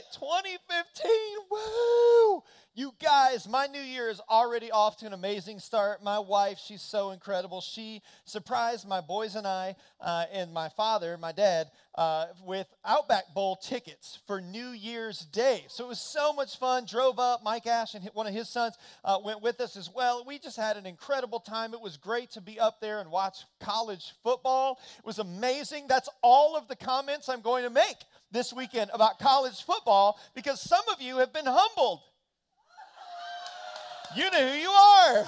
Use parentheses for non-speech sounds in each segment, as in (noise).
it! 2015! Guys, my new year is already off to an amazing start. My wife, she's so incredible. She surprised my boys and I, uh, and my father, my dad, uh, with Outback Bowl tickets for New Year's Day. So it was so much fun. Drove up. Mike Ash and one of his sons uh, went with us as well. We just had an incredible time. It was great to be up there and watch college football. It was amazing. That's all of the comments I'm going to make this weekend about college football because some of you have been humbled. You know who you are.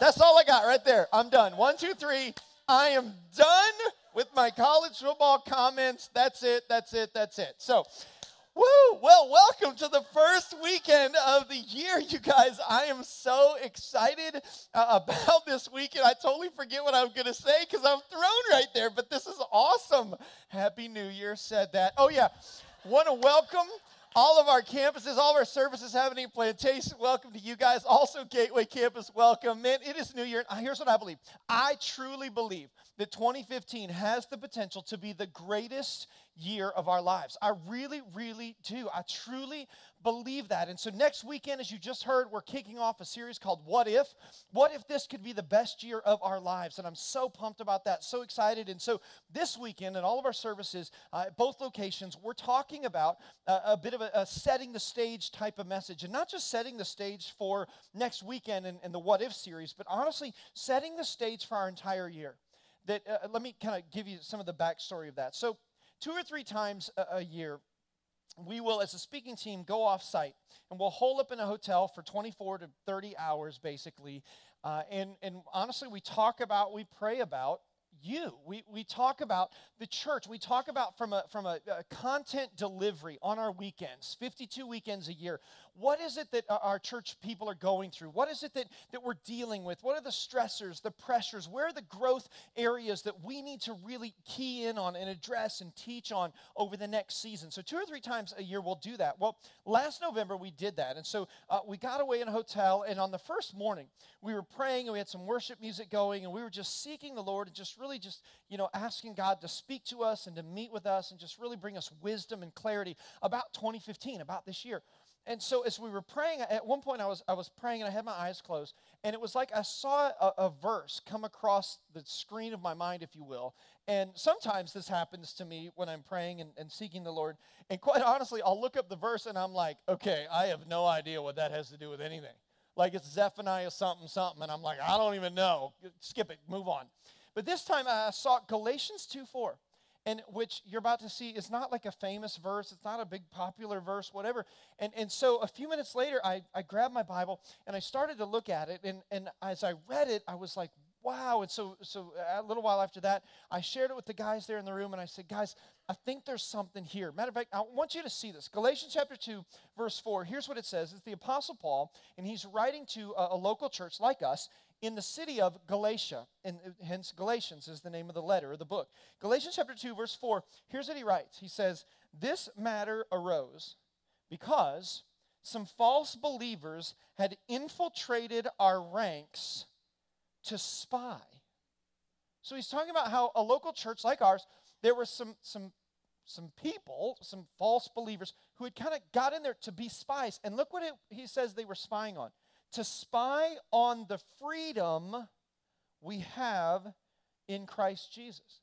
That's all I got right there. I'm done. One, two, three. I am done with my college football comments. That's it. That's it. That's it. So, woo! Well, welcome to the first weekend of the year, (laughs) you guys. I am so excited uh, about this weekend. I totally forget what I'm going to say because I'm thrown right there, but this is awesome. Happy New Year, said that. Oh, yeah. Want to welcome all of our campuses, all of our services have happening Plantation. Welcome to you guys. Also, Gateway Campus, welcome. Man, it is New Year. Here's what I believe I truly believe that 2015 has the potential to be the greatest year of our lives. I really, really do. I truly believe that. And so, next weekend, as you just heard, we're kicking off a series called What If? What if this could be the best year of our lives? And I'm so pumped about that, so excited. And so, this weekend, in all of our services uh, at both locations, we're talking about uh, a bit of a, a, setting the stage type of message. And not just setting the stage for next weekend and, and the What If series, but honestly, setting the stage for our entire year. That, uh, let me kind of give you some of the backstory of that. So, two or three times a, a year, we will, as a speaking team, go off site and we'll hole up in a hotel for 24 to 30 hours, basically. Uh, and, and honestly, we talk about, we pray about you. We, we talk about the church. We talk about from a, from a, a, content delivery on our weekends, 52 weekends a year. What is it that our church people are going through? What is it that, that we're dealing with? What are the stressors, the pressures? Where are the growth areas that we need to really key in on and address and teach on over the next season? So, two or three times a year, we'll do that. Well, last November, we did that. And so, uh, we got away in a hotel, and on the first morning, we were praying and we had some worship music going, and we were just seeking the Lord and just really just, you know, asking God to speak to us and to meet with us and just really bring us wisdom and clarity about 2015, about this year. And so as we were praying, at one point I was, I was praying and I had my eyes closed, and it was like I saw a, a verse come across the screen of my mind, if you will. And sometimes this happens to me when I'm praying and, and seeking the Lord. And quite honestly, I'll look up the verse and I'm like, okay, I have no idea what that has to do with anything. Like it's Zephaniah something, something, and I'm like, I don't even know. Skip it, move on. But this time I saw Galatians 2 4 and which you're about to see is not like a famous verse it's not a big popular verse whatever. And, and so a few minutes later I, I grabbed my bible and i started to look at it and, and as i read it i was like wow and so so a little while after that i shared it with the guys there in the room and i said guys i think there's something here. Matter of fact i want you to see this. Galatians chapter 2 verse 4 here's what it says. It's the apostle paul and he's writing to a, a local church like us in the city of Galatia, and uh, hence Galatians is the name of the letter or the book. Galatians chapter 2, verse 4, here's what he writes. He says, This matter arose because some false believers had infiltrated our ranks to spy. So he's talking about how a local church like ours, there were some, some, some people, some false believers, who had kind of got in there to be spies. And look what it, he says they were spying on to spy on the freedom we have in Christ Jesus.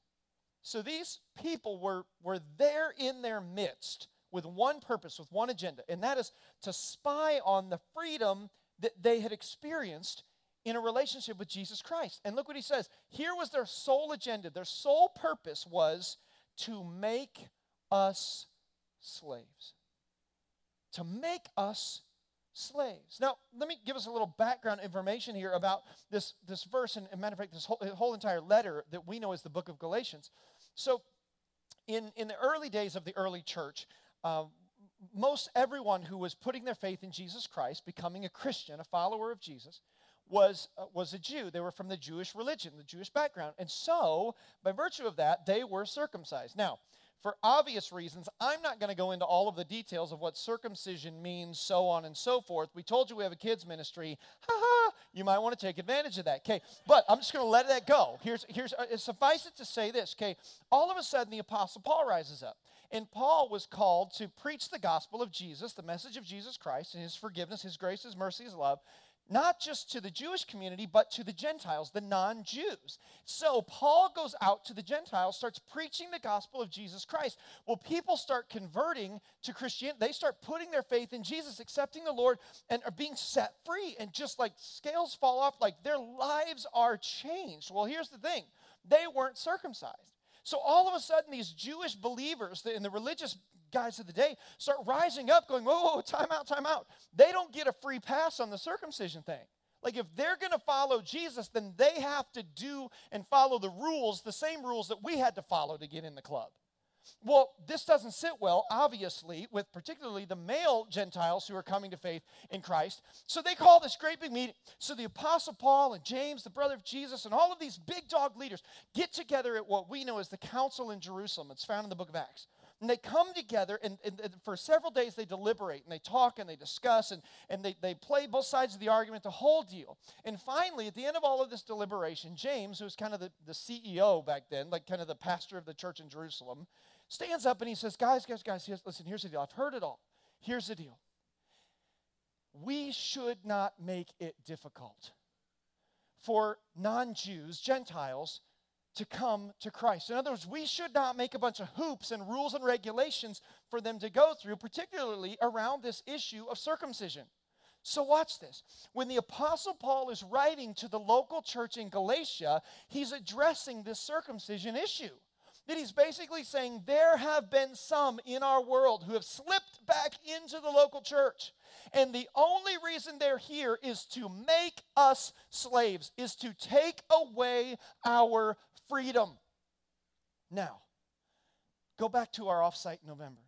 So these people were, were there in their midst with one purpose, with one agenda, and that is to spy on the freedom that they had experienced in a relationship with Jesus Christ. And look what he says. Here was their sole agenda. Their sole purpose was to make us slaves. To make us slaves. Now, let me give us a little background information here about this, this verse, and, and matter of fact, this whole, whole entire letter that we know as the book of Galatians. So, in, in the early days of the early church, uh, most everyone who was putting their faith in Jesus Christ, becoming a Christian, a follower of Jesus, was, uh, was a Jew. They were from the Jewish religion, the Jewish background. And so, by virtue of that, they were circumcised. Now, for obvious reasons, I'm not going to go into all of the details of what circumcision means, so on and so forth. We told you we have a kids ministry. Ha ha! You might want to take advantage of that. Okay, but I'm just going to let that go. Here's here's uh, suffice it to say this. Okay, all of a sudden the apostle Paul rises up, And Paul was called to preach the gospel of Jesus, the message of Jesus Christ and his forgiveness, his grace, his mercy, his love, not just to the Jewish community, but to the Gentiles, the non Jews. So Paul goes out to the Gentiles, starts preaching the gospel of Jesus Christ. Well, people start converting to Christianity. They start putting their faith in Jesus, accepting the Lord, and are being set free. And just like scales fall off, like their lives are changed. Well, here's the thing they weren't circumcised. So all of a sudden, these Jewish believers in the religious guys of the day start rising up, going, whoa, whoa, time out, time out. They don't get a free pass on the circumcision thing. Like, if they're going to follow Jesus, then they have to do and follow the rules, the same rules that we had to follow to get in the club. Well, this doesn't sit well, obviously, with particularly the male Gentiles who are coming to faith in Christ. So they call this great big meeting. So the Apostle Paul and James, the brother of Jesus, and all of these big dog leaders get together at what we know as the Council in Jerusalem. It's found in the book of Acts. And they come together, and, and, and, for several days they deliberate and they talk and they discuss and, and they, they play both sides of the argument, the whole deal. And finally, at the end of all of this deliberation, James, who was kind of the, the CEO back then, like kind of the pastor of the church in Jerusalem, stands up and he says, Guys, guys, guys, listen, here's the deal. I've heard it all. Here's the deal. We should not make it difficult for non Jews, Gentiles, to come to Christ. In other words, we should not make a bunch of hoops and rules and regulations for them to go through, particularly around this issue of circumcision. So, watch this. When the Apostle Paul is writing to the local church in Galatia, he's addressing this circumcision issue. That he's basically saying there have been some in our world who have slipped back into the local church. And the only reason they're here is to make us slaves, is to take away our freedom. Now, go back to our offsite in November.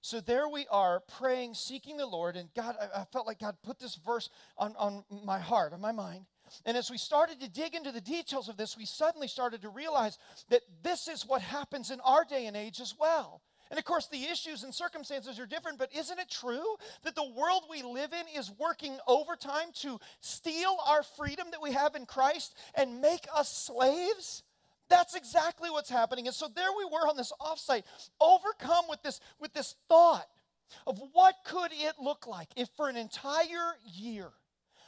So there we are praying, seeking the Lord, and God, I, I felt like God put this verse on, on my heart, on my mind. And as we started to dig into the details of this, we suddenly started to realize that this is what happens in our day and age as well. And of course, the issues and circumstances are different, but isn't it true that the world we live in is working overtime to steal our freedom that we have in Christ and make us slaves? That's exactly what's happening. And so there we were on this offsite, overcome with this, with this thought of what could it look like if for an entire year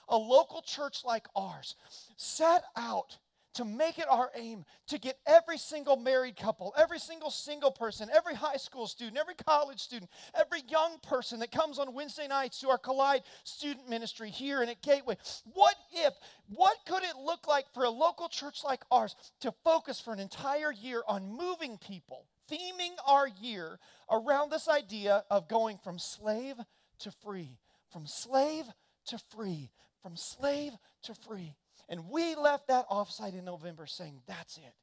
a local church like ours set out to make it our aim to get every single married couple, every single single person, every high school student, every college student, every young person that comes on Wednesday nights to our Collide student ministry here and at Gateway. What if, what could it look like for a local church like ours to focus for an entire year on moving people, theming our year around this idea of going from slave to free, from slave to free, from slave to free? And we left that offsite in November saying, that's it.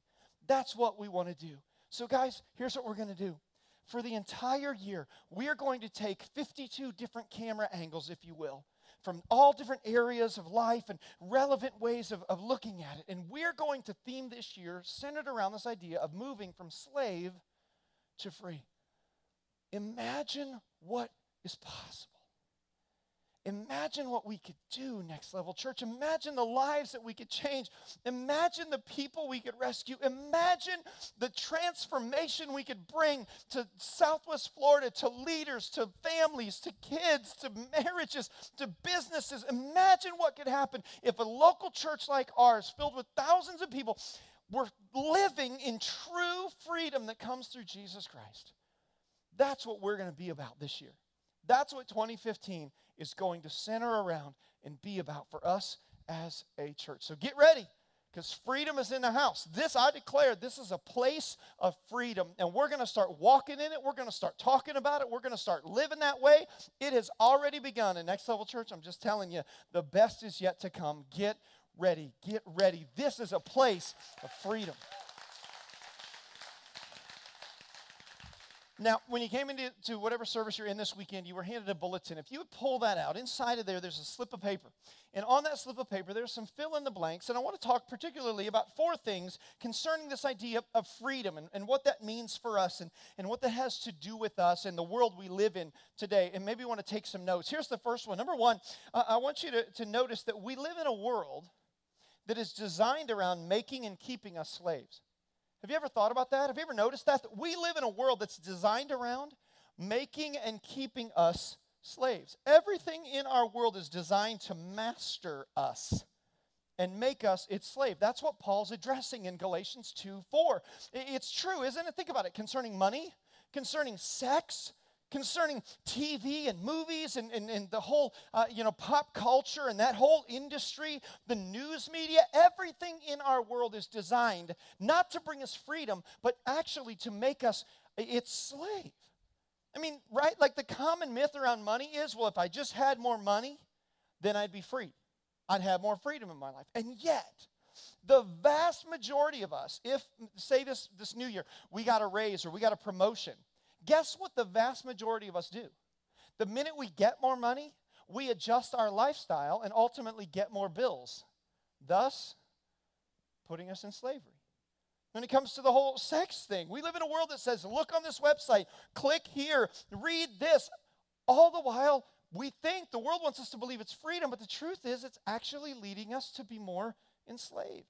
That's what we want to do. So, guys, here's what we're going to do. For the entire year, we are going to take 52 different camera angles, if you will, from all different areas of life and relevant ways of, of looking at it. And we're going to theme this year centered around this idea of moving from slave to free. Imagine what is possible. Imagine what we could do, Next Level Church. Imagine the lives that we could change. Imagine the people we could rescue. Imagine the transformation we could bring to Southwest Florida, to leaders, to families, to kids, to marriages, to businesses. Imagine what could happen if a local church like ours, filled with thousands of people, were living in true freedom that comes through Jesus Christ. That's what we're going to be about this year. That's what 2015 is going to center around and be about for us as a church. So get ready because freedom is in the house. This, I declare, this is a place of freedom, and we're going to start walking in it. We're going to start talking about it. We're going to start living that way. It has already begun. In Next Level Church, I'm just telling you, the best is yet to come. Get ready. Get ready. This is a place of freedom. Now, when you came into to whatever service you're in this weekend, you were handed a bulletin. If you would pull that out, inside of there, there's a slip of paper. And on that slip of paper, there's some fill in the blanks. And I want to talk particularly about four things concerning this idea of freedom and, and what that means for us and, and what that has to do with us and the world we live in today. And maybe you want to take some notes. Here's the first one. Number one, uh, I want you to, to notice that we live in a world that is designed around making and keeping us slaves. Have you ever thought about that? Have you ever noticed that? We live in a world that's designed around making and keeping us slaves. Everything in our world is designed to master us and make us its slave. That's what Paul's addressing in Galatians 2 4. It's true, isn't it? Think about it concerning money, concerning sex, concerning TV and movies and, and, and the whole, uh, you know, pop culture and that whole industry, the news media, everything in our world is designed not to bring us freedom, but actually to make us its slave. I mean, right? Like the common myth around money is well, if I just had more money, then I'd be free. I'd have more freedom in my life. And yet, the vast majority of us, if, say, this, this new year, we got a raise or we got a promotion, Guess what the vast majority of us do? The minute we get more money, we adjust our lifestyle and ultimately get more bills, thus putting us in slavery. When it comes to the whole sex thing, we live in a world that says, look on this website, click here, read this. All the while, we think the world wants us to believe it's freedom, but the truth is, it's actually leading us to be more enslaved.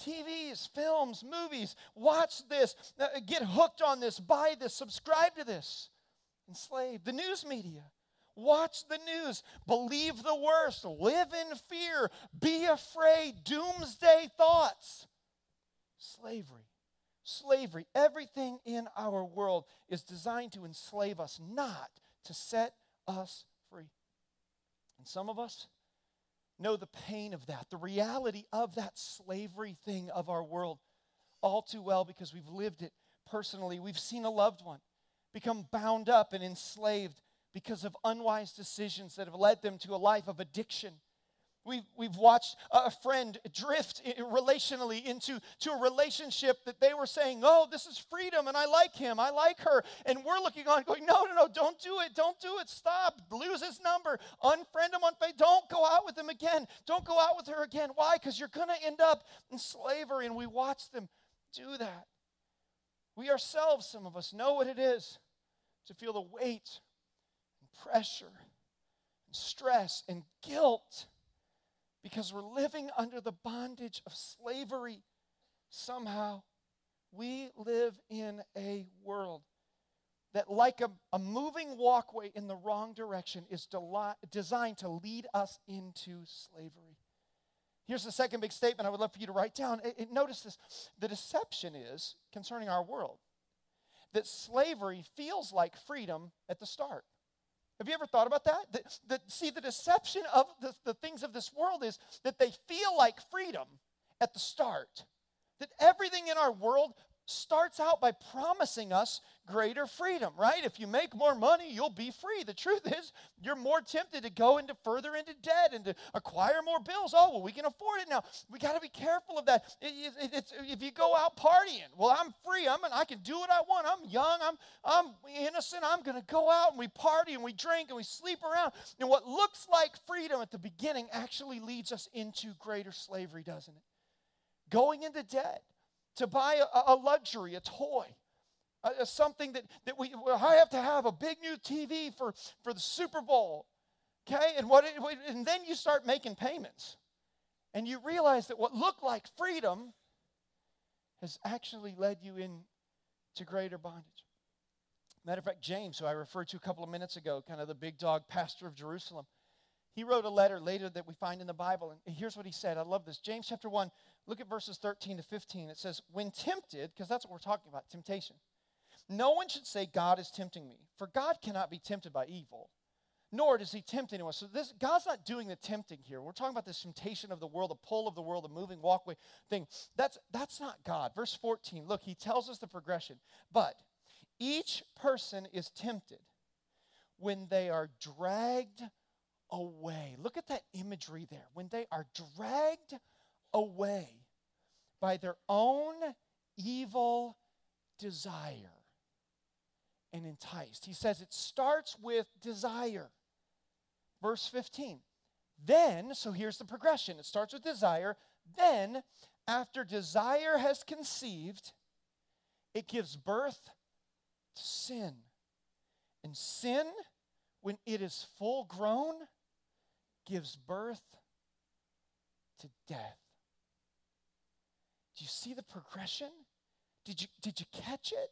TVs, films, movies. Watch this. Uh, get hooked on this. Buy this. Subscribe to this. Enslaved. The news media. Watch the news. Believe the worst. Live in fear. Be afraid. Doomsday thoughts. Slavery. Slavery. Everything in our world is designed to enslave us, not to set us free. And some of us, know the pain of that, the reality of that slavery thing of our world all too well because we've lived it personally. We've seen a loved one become bound up and enslaved because of unwise decisions that have led them to a life of addiction We've, we've watched a friend drift relationally into to a relationship that they were saying, Oh, this is freedom, and I like him, I like her. And we're looking on, going, No, no, no, don't do it, don't do it, stop, lose his number, unfriend him on Facebook, don't go out with him again, don't go out with her again. Why? Because you're going to end up in slavery. And we watch them do that. We ourselves, some of us, know what it is to feel the weight and pressure and stress and guilt because we're living under the bondage of slavery. Somehow, we live in a world that, like a, a moving walkway in the wrong direction, is de- designed to lead us into slavery. Here's the second big statement I would love for you to write down. It, it, notice this the deception is concerning our world that slavery feels like freedom at the start. Have you ever thought about that? The, the, see, the deception of the, the things of this world is that they feel like freedom at the start. That everything in our world starts out by promising us greater freedom, right? If you make more money, you'll be free. The truth is, you're more tempted to go into further into debt and to acquire more bills. Oh, well, we can afford it now. We got to be careful of that. It, it, if you go out partying, well, I'm free. I'm I can do what I want. I'm young. I'm I'm innocent. I'm going to go out and we party and we drink and we sleep around. And what looks like freedom at the beginning actually leads us into greater slavery, doesn't it? Going into debt to buy a, a luxury, a toy, something that, that we, I have to have a big new TV for, for the Super Bowl. Okay? And, what it, and then you start making payments. And you realize that what looked like freedom has actually led you into greater bondage. Matter of fact, James, who I referred to a couple of minutes ago, kind of the big dog pastor of Jerusalem, he wrote a letter later that we find in the Bible. And here's what he said. I love this. James chapter 1, look at verses 13 to 15. It says, When tempted, because that's what we're talking about, temptation, no one should say, God is tempting me, for God cannot be tempted by evil, nor does he tempt anyone. So this God's not doing the tempting here. We're talking about this temptation of the world, the pull of the world, the moving walkway thing. That's that's not God. Verse 14, look, he tells us the progression. But each person is tempted when they are dragged away. Look at that imagery there. When they are dragged away by their own evil desire and enticed. He says it starts with desire. Verse 15. Then, so here's the progression it starts with desire. Then, after desire has conceived, it gives birth to sin. And sin, when it is full grown, gives birth to death. Do you see the progression? Did you, did you catch it?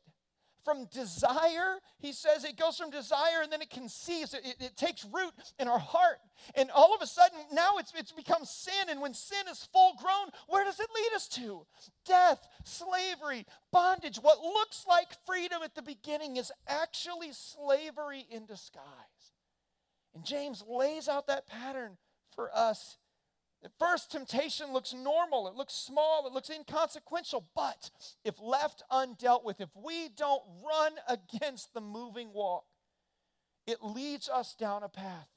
From desire, he says it goes from desire and then it conceives, it, it, it, takes root in our heart. And all of a sudden, now it's, it's become sin. And when sin is full grown, where does it lead us to? Death, slavery, bondage. What looks like freedom at the beginning is actually slavery in disguise. And James lays out that pattern for us at first, temptation looks normal, it looks small, it looks inconsequential, but if left undealt with, if we don't run (laughs) against the moving walk, it leads us down a path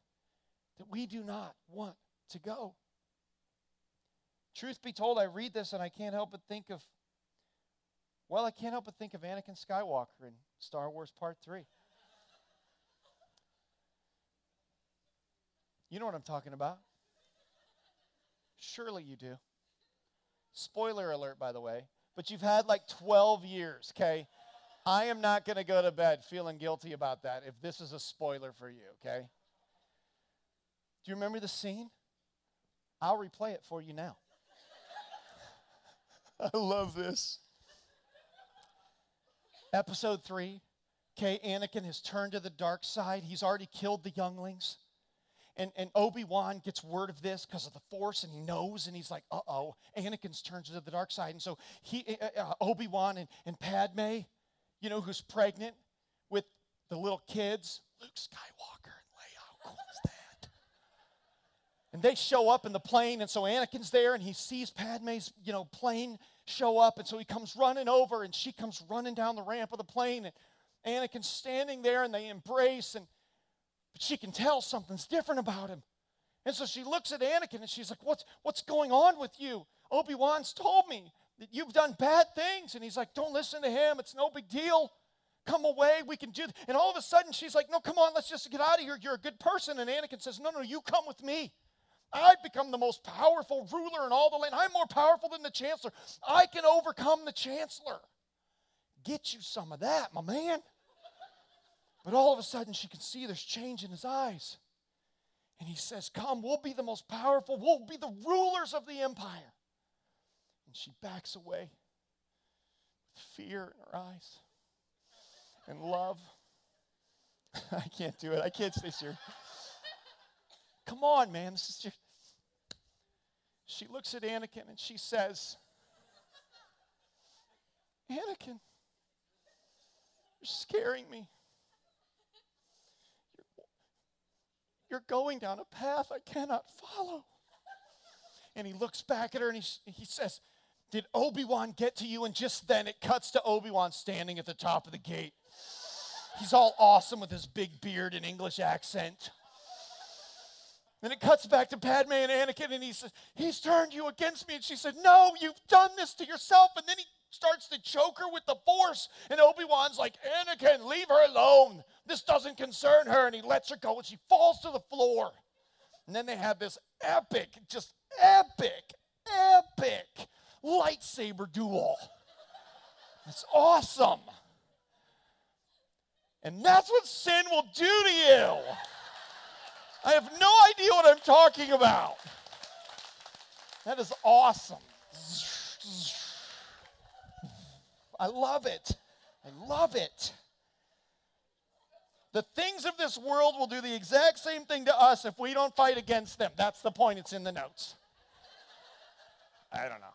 that we do not want to go. Truth be told, I read this and I can't help but think of, well, I can't help but think of Anakin Skywalker in Star Wars Part 3. You know what I'm talking about. Surely you do. Spoiler alert, by the way. But you've had like 12 years, okay? I am not going to go to bed feeling guilty about that if this is a spoiler for you, okay? Do you remember the scene? I'll replay it for you now. (laughs) I love this. Episode 3, okay, Anakin has turned to the dark side. He's already killed the younglings. And, and Obi-Wan gets word of this because of the Force, and he knows, and he's like, uh-oh, Anakin's turned to the dark side. And so he, uh, uh, uh, Obi-Wan and, and Padme, you know, who's pregnant with the little kids, Luke Skywalker and Leia, how cool is that? And they show up in the plane, and so Anakin's there, and he sees Padme's, you know, plane show up, and so he comes running over, and she comes running down the ramp of the plane, and Anakin's standing there, and they embrace, and but she can tell something's different about him. And so she looks at Anakin and she's like, What's, what's going on with you? Obi Wan's told me that you've done bad things. And he's like, Don't listen to him. It's no big deal. Come away. We can do. And all of a sudden, she's like, No, come on. Let's just get out of here. You're a good person. And Anakin says, No, no, you come with me. I've become the most powerful ruler in all the land. I'm more powerful than the chancellor. I can overcome the chancellor. Get you some of that, my man. But all of a sudden, she can see there's change in his eyes. And he says, Come, we'll be the most powerful, we'll be the rulers of the empire. And she backs away with fear in her eyes and love. (laughs) I can't do it. I can't stay serious. Come on, man. This is just. She looks at Anakin and she says, Anakin, you're scaring me. You're going down a path I cannot follow. And he looks back at her and he, he says, Did Obi Wan get to you? And just then it cuts to Obi Wan standing at the top of the gate. He's all awesome with his big beard and English accent. Then it cuts back to Padme and Anakin, and he says, He's turned you against me. And she said, No, you've done this to yourself. And then he starts to choke her with the force. And Obi Wan's like, Anakin, leave her alone. This doesn't concern her. And he lets her go, and she falls to the floor. And then they have this epic, just epic, epic lightsaber duel. It's awesome. And that's what sin will do to you. I have no idea what I'm talking about. That is awesome. I love it. I love it. The things of this world will do the exact same thing to us if we don't fight against them. That's the point. It's in the notes. (laughs) I don't know.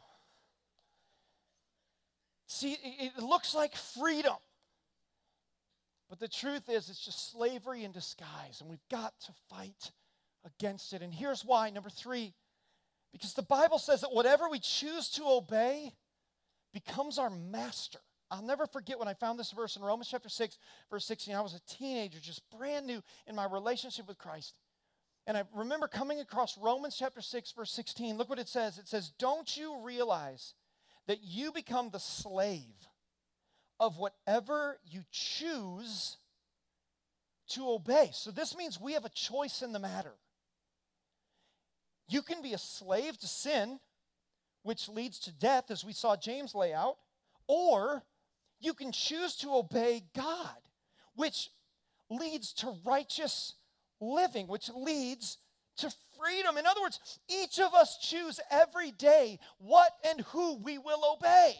See, it looks like freedom. But the truth is, it's just slavery in disguise, and we've got to fight against it. And here's why number three, because the Bible says that whatever we choose to obey, becomes our master. I'll never forget when I found this verse in Romans chapter 6, verse 16. I was a teenager, just brand new in my relationship with Christ. And I remember coming across Romans chapter 6, verse 16. Look what it says. It says, Don't you realize that you become the slave of whatever you choose to obey? So this means we have a choice in the matter. You can be a slave to sin which leads to death, as we saw James lay out, or you can choose to obey God, which leads to righteous living, which leads to freedom. In other words, each of us choose every day what and who we will obey.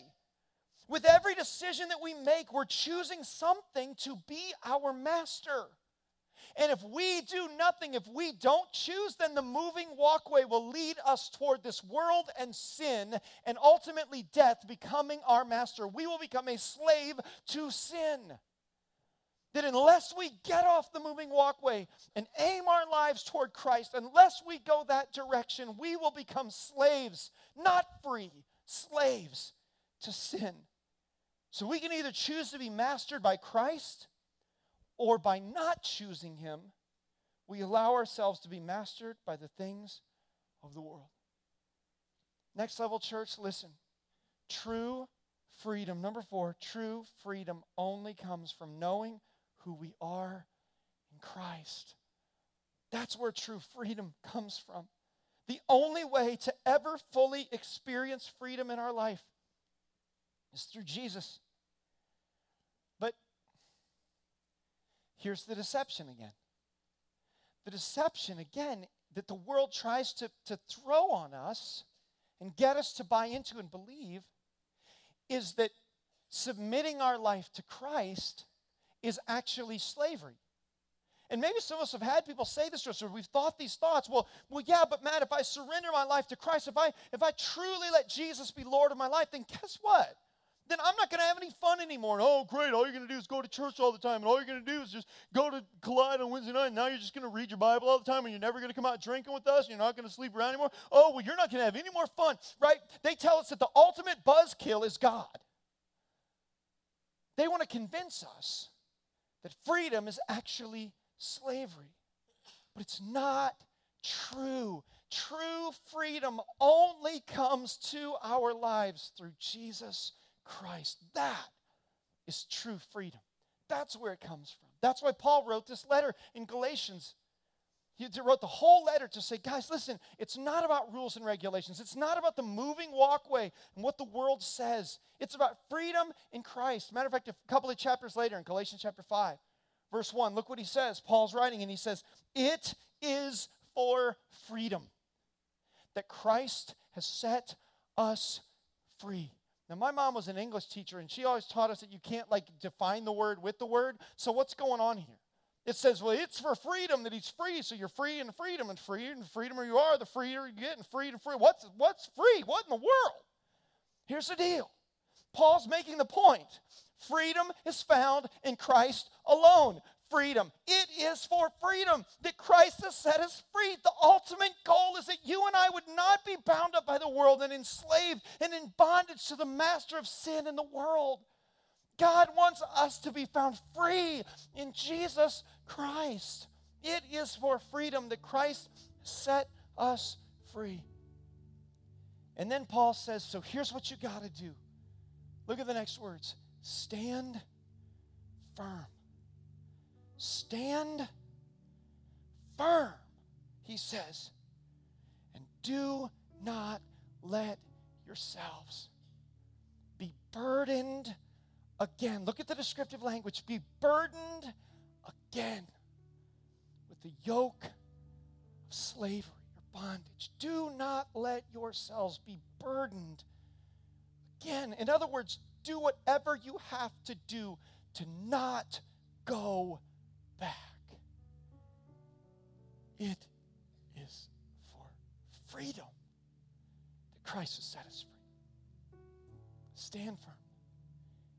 With every decision that we make, we're choosing something to be our master. And if we do nothing, if we don't choose, then the moving walkway will lead us toward this world and sin and ultimately death becoming our master. We will become a slave to sin. That unless we get off the moving walkway and aim our lives toward Christ, unless we go that direction, we will become slaves, not free, slaves to sin. So we can either choose to be mastered by Christ or by not choosing Him, we allow ourselves to be mastered by the things of the world. Next level, church, listen. True freedom, number four, true freedom only comes from knowing who we are in Christ. That's where true freedom comes from. The only way to ever fully experience freedom in our life is through Jesus. Here's the deception again. The deception, again, that the world tries to, to throw on us and get us to buy into and believe is that submitting our life to Christ is actually slavery. And maybe some of us have had people say this to us, or we've thought these thoughts. Well, well, yeah, but Matt, if I surrender my life to Christ, if I if I truly let Jesus be Lord of my life, then guess what? Then I'm not going to have any fun anymore. Oh, great. All you're going to do is go to church all the time. And all you're going to do is just go to Collide on Wednesday night. And now you're just going to read your Bible all the time. And you're never going to come out drinking with us. And you're not going to sleep around anymore. Oh, well, you're not going to have any more fun, right? They tell us that the ultimate buzzkill is God. They want to convince us that freedom is actually slavery. But it's not true. True freedom only comes to our lives through Jesus Christ. That is true freedom. That's where it comes from. That's why Paul wrote this letter in Galatians. He wrote the whole letter to say, guys, listen, it's not about rules and regulations. It's not about the moving walkway and what the world says. It's about freedom in Christ. Matter of fact, a couple of chapters later in Galatians chapter 5, verse 1, look what he says. Paul's writing, and he says, It is for freedom that Christ has set us free. Now, my mom was an English teacher, and she always taught us that you can't like define the word with the word. So, what's going on here? It says, well, it's for freedom that he's free, so you're free in freedom, and free and freedom you are, the freer you get, and free and free. What's, what's free? What in the world? Here's the deal Paul's making the point freedom is found in Christ alone freedom. It is for freedom that Christ has set us free. The ultimate goal is that you and I would not be bound up by the world and enslaved and in bondage to the master of sin in the world. God wants us to be found free in Jesus Christ. It is for freedom that Christ set us free. And then Paul says, So here's what you got to do. Look at the next words stand firm. Stand firm, he says, and do not let yourselves be burdened again. Look at the descriptive language be burdened again with the yoke of slavery or bondage. Do not let yourselves be burdened again. In other words, do whatever you have to do to not go back. It is for freedom that Christ has set us free. Stand firm.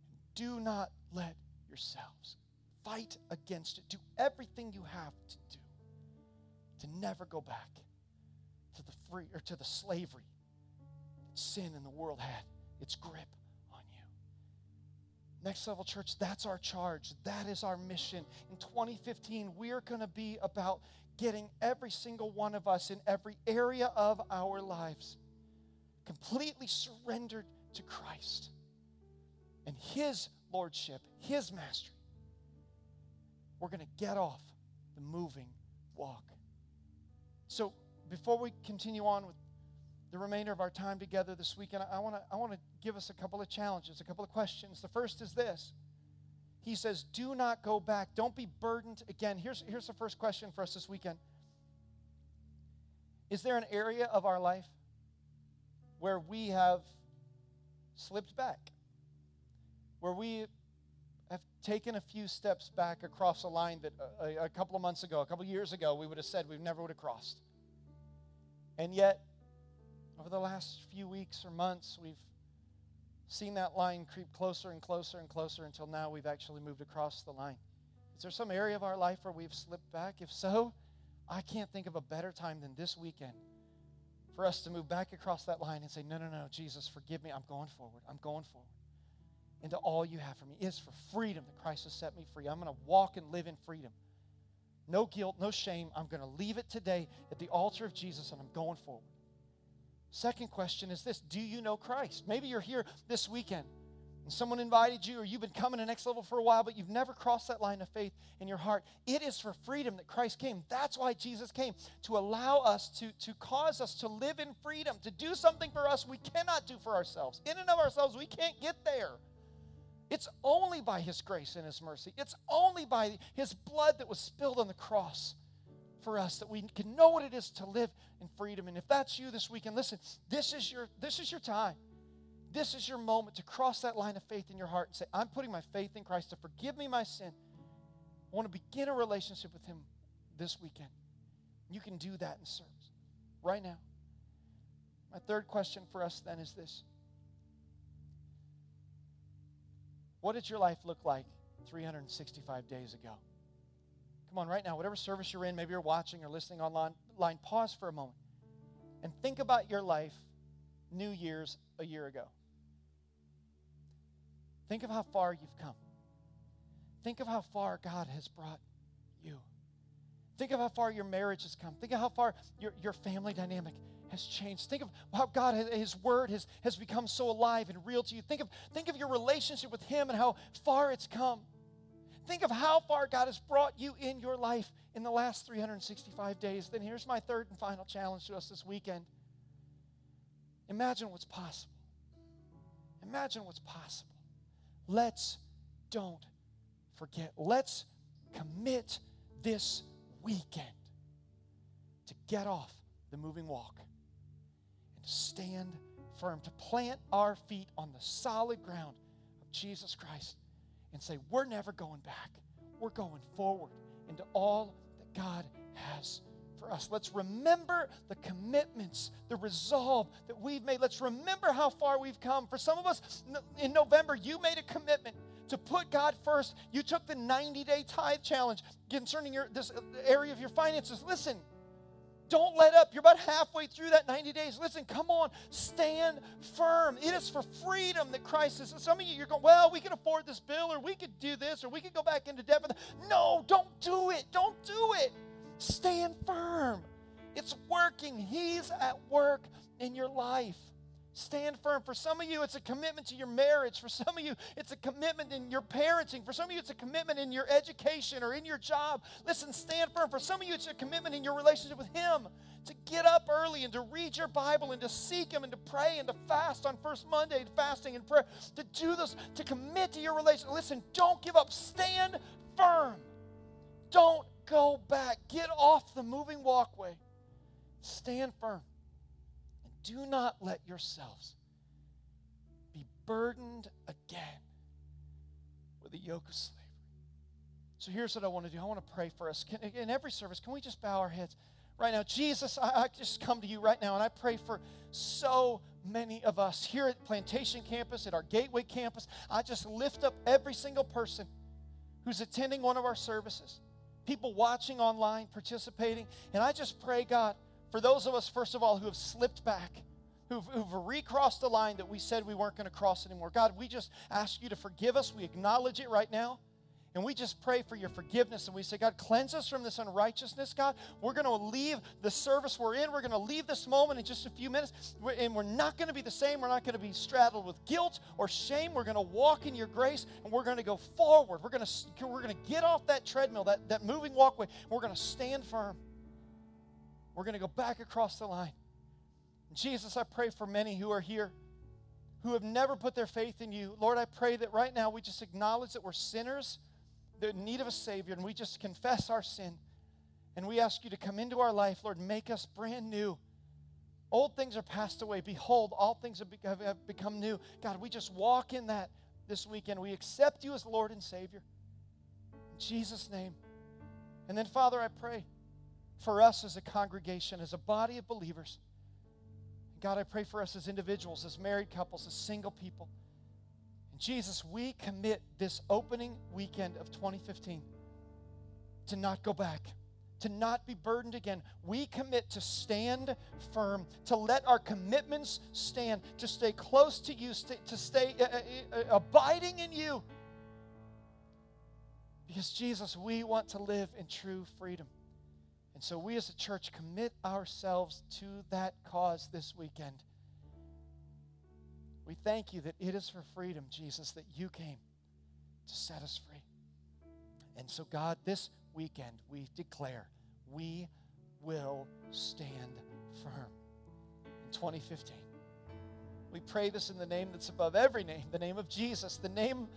And do not let yourselves fight against it. Do everything you have to do to never go back to the free or to the slavery that sin in the world had its grip Next Level Church, that's our charge. That is our mission. In 2015, we're going to be about getting every single one of us in every area of our lives completely surrendered to Christ and His Lordship, His mastery. We're going to get off the moving walk. So, before we continue on with the remainder of our time together this weekend, I want to I want to give us a couple of challenges, a couple of questions. The first is this. He says, "Do not go back. Don't be burdened again." Here's here's the first question for us this weekend. Is there an area of our life where we have slipped back? where we have taken a few steps back across a line that uh, a, a couple of months ago, a couple of years ago, we would have said we never would have crossed. And yet, over the last few weeks or months, we've seen that line creep closer and closer and closer until now we've actually moved across the line. Is there some area of our life where we've slipped back? If so, I can't think of a better time than this weekend for us to move back across that line and say, No, no, no, Jesus, forgive me. I'm going forward. I'm going forward into all you have for me. It's for freedom that Christ has set me free. I'm going to walk and live in freedom. No guilt, no shame. I'm going to leave it today at the altar of Jesus and I'm going forward. Second question is this Do you know Christ? Maybe you're here this weekend and someone invited you, or you've been coming to next level for a while, but you've never crossed that line of faith in your heart. It is for freedom that Christ came. That's why Jesus came to allow us to, to cause us to live in freedom, to do something for us we cannot do for ourselves. In and of ourselves, we can't get there. It's only by His grace and His mercy. It's only by His blood that was spilled on the cross for us that we can know what it is to live in freedom. And if that's you this weekend, listen, this is your this is your time. This is your moment to cross that line of faith in your heart and say, I'm putting my faith in Christ to forgive me my sin. I want to begin a relationship with Him this weekend. You can do that in service right now. My third question for us then is this What did your life look like 365 days ago? Come on, right now, whatever service you're in, maybe you're watching or listening online, pause for a moment and think about your life New Year's a year ago. Think of how far you've come. Think of how far God has brought you. Think of how far your marriage has come. Think of how far your, your family dynamic has changed. Think of how God, His Word has, has become so alive and real to you. Think of, think of your relationship with Him and how far it's come. Think of how far God has brought you in your life in the last 365 days. Then here's my third and final challenge to us this weekend. Imagine what's possible. Imagine what's possible. Let's don't forget. Let's commit this weekend to get off the moving walk and to stand firm, to plant our feet on the solid ground of Jesus Christ and say, We're never going back. We're going forward into all that God has for us. Let's remember the commitments, the resolve that we've made. Let's remember how far we've come. For some of us, in November, you made a commitment to put God first. You took the 90 day tithe challenge concerning your, this area of your finances. Listen, don't let up. You're about halfway through that 90 days. Listen, come on, stand firm. It is for freedom that Christ is. Some of you, you're going, well, we can afford this bill, or we could do this, or we could go back into debt. No, don't do it. Don't do it. Stand firm. It's working. He's at work in your life. Stand firm. For some of you, it's a commitment to your marriage. For some of you, it's a commitment in your parenting. For some of you, it's a commitment in your education or in your job. Listen, stand firm. For some of you, it's a commitment in your relationship with Him to get up early and to read your Bible and to seek Him and to pray and to fast on First Monday, fasting and prayer. To do this, to commit to your relationship. Listen, don't give up. Stand firm. Don't go back. Get off the moving walkway. Stand firm. Do not let yourselves be burdened again with the yoke of slavery. So here's what I want to do I want to pray for us. Can, in every service, can we just bow our heads right now? Jesus, I, I just come to you right now and I pray for so many of us here at Plantation Campus, at our Gateway Campus. I just lift up every single person who's attending one of our services people watching online, participating. And I just pray, God, for those of us, first of all, who have slipped back, who've, who've recrossed the line that we said we weren't going to cross anymore. God, we just ask you to forgive us. We acknowledge it right now. And we just pray for your forgiveness. And we say, God, cleanse us from this unrighteousness, God. We're going to leave the service we're in. We're going to leave this moment in just a few minutes. And we're not going to be the same. We're not going to be straddled with guilt or shame. We're going to walk in your grace and we're going to go forward. We're going to, we're going to get off that treadmill, that, that moving walkway. We're going to stand firm. We're going to go back across the line. Jesus, I pray for many who are here who have never put their faith in you. Lord, I pray that right now we just acknowledge that we're sinners the need of a Savior, and we just confess our sin. And we ask you to come into our life, Lord, make us brand new. Old things are passed away. Behold, all things have become new. God, we just walk in that this weekend. We accept you as Lord and Savior. In Jesus' name. And then, Father, I pray for us as a congregation, as a body of believers. God, I pray for us as individuals, as married couples, as single people. And Jesus, we commit this opening weekend of 2015 to not go back, to not be burdened again. We commit to stand firm, to let our commitments stand, to stay close to you, to stay uh, uh, uh, abiding in you. Because, Jesus, we want to live in true freedom. And so we as a church commit ourselves to that cause this weekend. We thank you that it is for freedom, Jesus, that you came to set us free. And so, God, this weekend we declare we will stand firm in 2015. We pray this in the name that's above every name, the name of Jesus, the name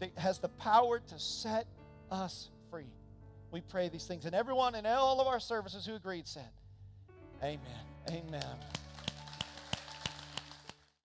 that has the power to set us free. We pray these things. And everyone in all of our services who agreed said, Amen. Amen.